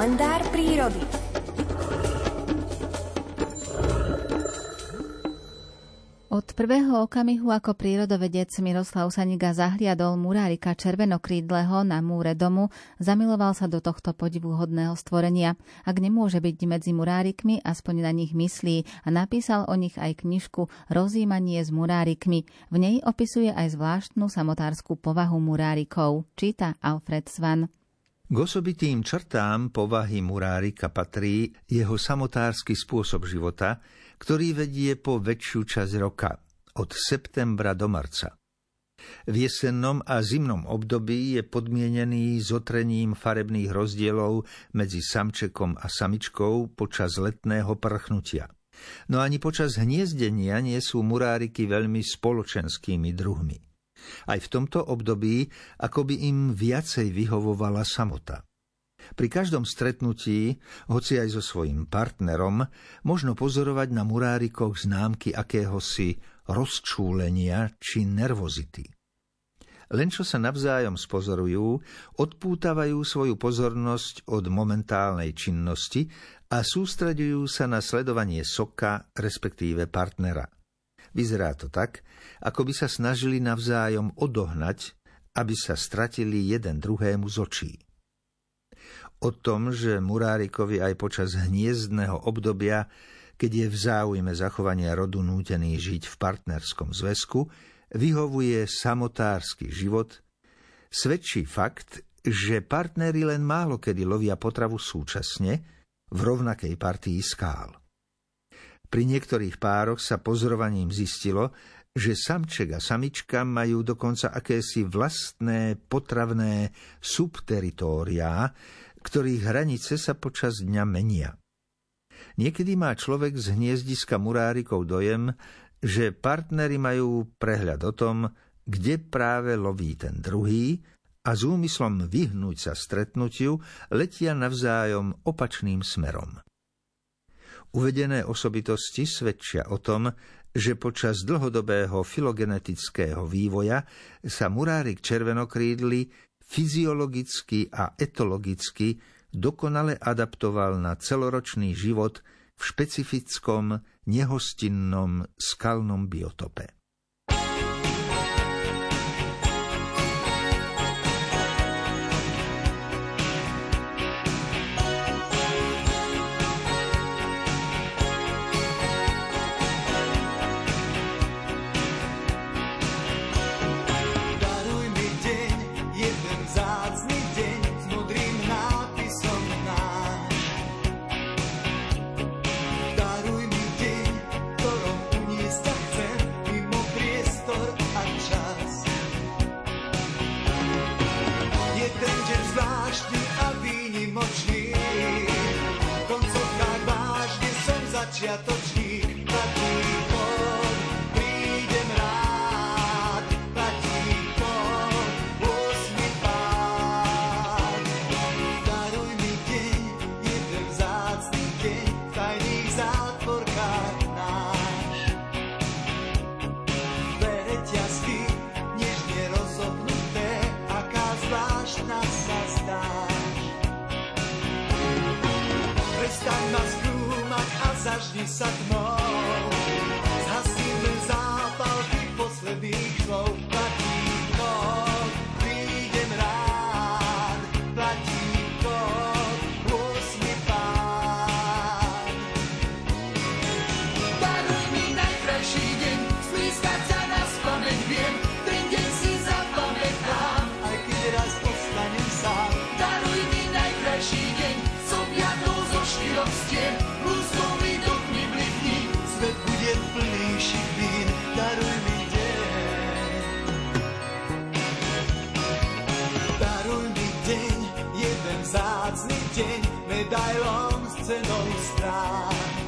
kalendár prírody. Od prvého okamihu ako prírodovedec Miroslav Saniga zahliadol murárika červenokrídleho na múre domu, zamiloval sa do tohto podivuhodného stvorenia. Ak nemôže byť medzi murárikmi, aspoň na nich myslí a napísal o nich aj knižku Rozímanie s murárikmi. V nej opisuje aj zvláštnu samotárskú povahu murárikov. Číta Alfred Svan. K osobitým črtám povahy murárika patrí jeho samotársky spôsob života, ktorý vedie po väčšiu časť roka, od septembra do marca. V jesennom a zimnom období je podmienený zotrením farebných rozdielov medzi samčekom a samičkou počas letného prchnutia. No ani počas hniezdenia nie sú muráriky veľmi spoločenskými druhmi. Aj v tomto období ako by im viacej vyhovovala samota. Pri každom stretnutí, hoci aj so svojím partnerom, možno pozorovať na murárikoch známky akéhosi rozčúlenia či nervozity. Len čo sa navzájom spozorujú, odpútavajú svoju pozornosť od momentálnej činnosti a sústredujú sa na sledovanie soka, respektíve partnera – Vyzerá to tak, ako by sa snažili navzájom odohnať, aby sa stratili jeden druhému z očí. O tom, že Murárikovi aj počas hniezdného obdobia, keď je v záujme zachovania rodu nútený žiť v partnerskom zväzku, vyhovuje samotársky život, svedčí fakt, že partnery len málo kedy lovia potravu súčasne v rovnakej partii skál. Pri niektorých pároch sa pozorovaním zistilo, že samček a samička majú dokonca akési vlastné potravné subteritóriá, ktorých hranice sa počas dňa menia. Niekedy má človek z hniezdiska murárikov dojem, že partnery majú prehľad o tom, kde práve loví ten druhý a s úmyslom vyhnúť sa stretnutiu letia navzájom opačným smerom. Uvedené osobitosti svedčia o tom, že počas dlhodobého filogenetického vývoja sa murárik červenokrídly fyziologicky a etologicky dokonale adaptoval na celoročný život v špecifickom nehostinnom skalnom biotope. Začiatočník, taký pod, prídem rád, taký pod, osmi pán. Daruj mi deň, vzácný v tajných zátvorkách náš. Dvere ťazky, nežne skúšať, zažni sa tmou. dielom s cenou strach.